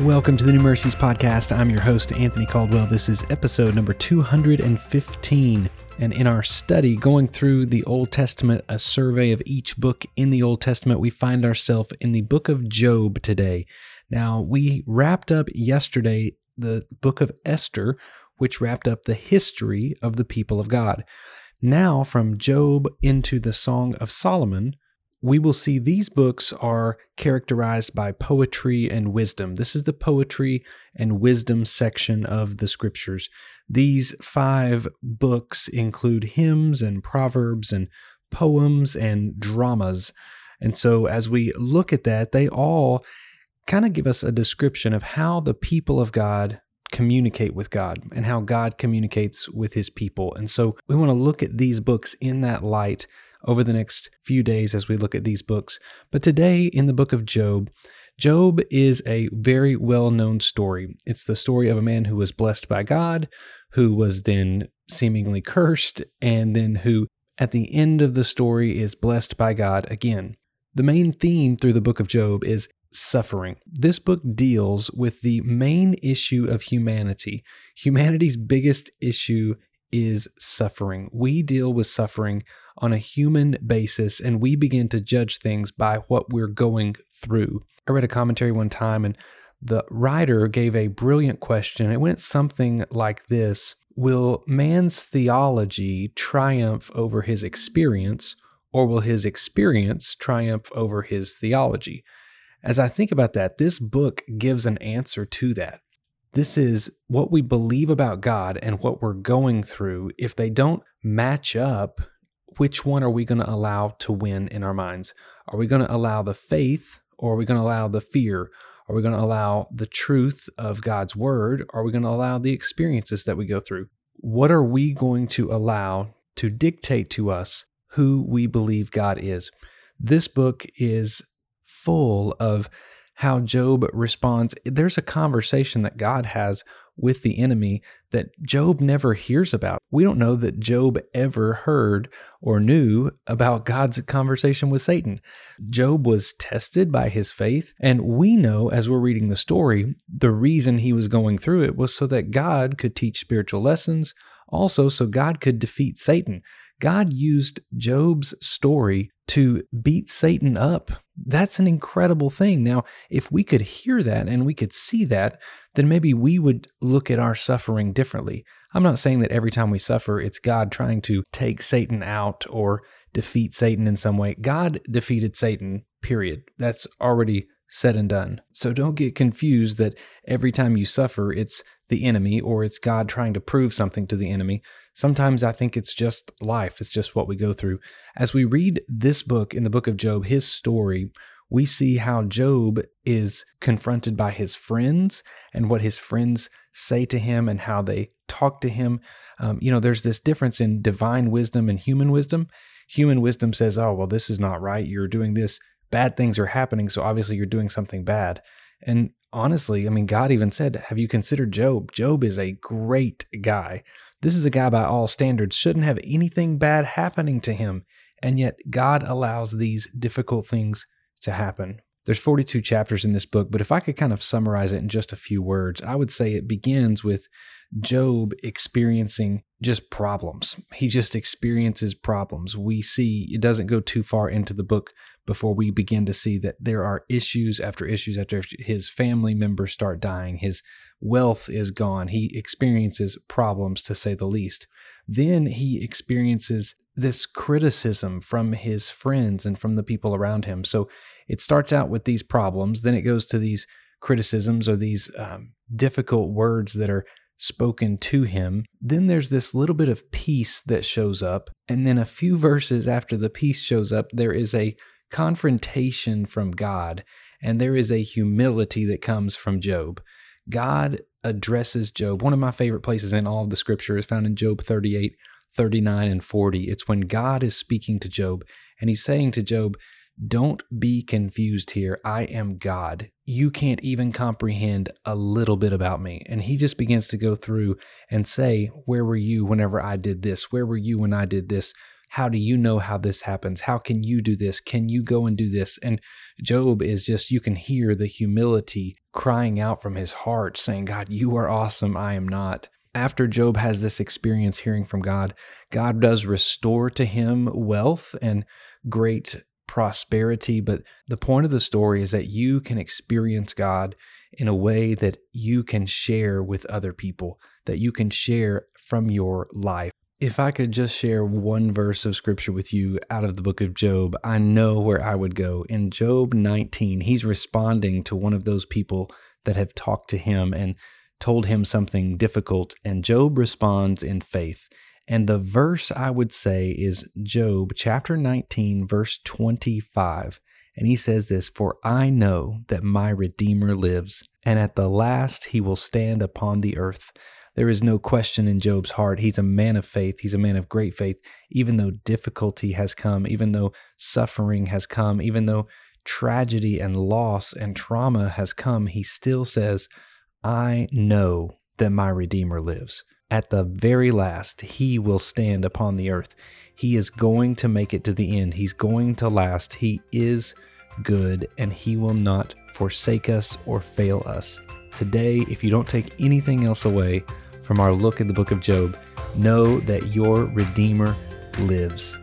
Welcome to the New Mercies Podcast. I'm your host, Anthony Caldwell. This is episode number 215. And in our study, going through the Old Testament, a survey of each book in the Old Testament, we find ourselves in the book of Job today. Now, we wrapped up yesterday the book of Esther, which wrapped up the history of the people of God. Now, from Job into the Song of Solomon, we will see these books are characterized by poetry and wisdom. This is the poetry and wisdom section of the scriptures. These five books include hymns and proverbs and poems and dramas. And so, as we look at that, they all kind of give us a description of how the people of God communicate with God and how God communicates with his people. And so, we want to look at these books in that light over the next few days as we look at these books. But today, in the book of Job, Job is a very well known story. It's the story of a man who was blessed by God, who was then seemingly cursed, and then who, at the end of the story, is blessed by God again. The main theme through the book of Job is suffering. This book deals with the main issue of humanity. Humanity's biggest issue is suffering. We deal with suffering on a human basis and we begin to judge things by what we're going through. I read a commentary one time and the writer gave a brilliant question. It went something like this Will man's theology triumph over his experience, or will his experience triumph over his theology? As I think about that, this book gives an answer to that. This is what we believe about God and what we're going through. If they don't match up, which one are we going to allow to win in our minds? Are we going to allow the faith or are we going to allow the fear? Are we going to allow the truth of God's word? Are we going to allow the experiences that we go through? What are we going to allow to dictate to us who we believe God is? This book is full of how Job responds. There's a conversation that God has with the enemy that Job never hears about. We don't know that Job ever heard or knew about God's conversation with Satan. Job was tested by his faith, and we know as we're reading the story, the reason he was going through it was so that God could teach spiritual lessons, also so God could defeat Satan. God used Job's story to beat Satan up. That's an incredible thing. Now, if we could hear that and we could see that, then maybe we would look at our suffering differently. I'm not saying that every time we suffer, it's God trying to take Satan out or defeat Satan in some way. God defeated Satan, period. That's already said and done. So don't get confused that every time you suffer, it's the enemy or it's God trying to prove something to the enemy. Sometimes I think it's just life, it's just what we go through. As we read this book in the book of Job, his story, we see how Job is confronted by his friends and what his friends say to him and how they talk to him. Um, you know, there's this difference in divine wisdom and human wisdom. Human wisdom says, oh, well, this is not right. You're doing this. Bad things are happening. So obviously you're doing something bad. And honestly, I mean, God even said, Have you considered Job? Job is a great guy. This is a guy by all standards, shouldn't have anything bad happening to him. And yet, God allows these difficult things to happen. There's 42 chapters in this book, but if I could kind of summarize it in just a few words, I would say it begins with Job experiencing just problems. He just experiences problems. We see it doesn't go too far into the book before we begin to see that there are issues after issues after his family members start dying. His wealth is gone. He experiences problems to say the least. Then he experiences this criticism from his friends and from the people around him. So it starts out with these problems, then it goes to these criticisms or these um, difficult words that are spoken to him. Then there's this little bit of peace that shows up. And then a few verses after the peace shows up, there is a confrontation from God and there is a humility that comes from Job. God addresses Job. One of my favorite places in all of the scripture is found in Job 38, 39, and 40. It's when God is speaking to Job and he's saying to Job, don't be confused here. I am God. You can't even comprehend a little bit about me. And he just begins to go through and say, Where were you whenever I did this? Where were you when I did this? How do you know how this happens? How can you do this? Can you go and do this? And Job is just, you can hear the humility crying out from his heart, saying, God, you are awesome. I am not. After Job has this experience hearing from God, God does restore to him wealth and great prosperity. But the point of the story is that you can experience God in a way that you can share with other people, that you can share from your life. If I could just share one verse of scripture with you out of the book of Job, I know where I would go. In Job 19, he's responding to one of those people that have talked to him and told him something difficult, and Job responds in faith. And the verse I would say is Job chapter 19, verse 25. And he says this For I know that my Redeemer lives, and at the last he will stand upon the earth. There is no question in Job's heart. He's a man of faith. He's a man of great faith. Even though difficulty has come, even though suffering has come, even though tragedy and loss and trauma has come, he still says, I know that my Redeemer lives. At the very last, he will stand upon the earth. He is going to make it to the end. He's going to last. He is good, and he will not forsake us or fail us. Today, if you don't take anything else away from our look at the book of Job, know that your Redeemer lives.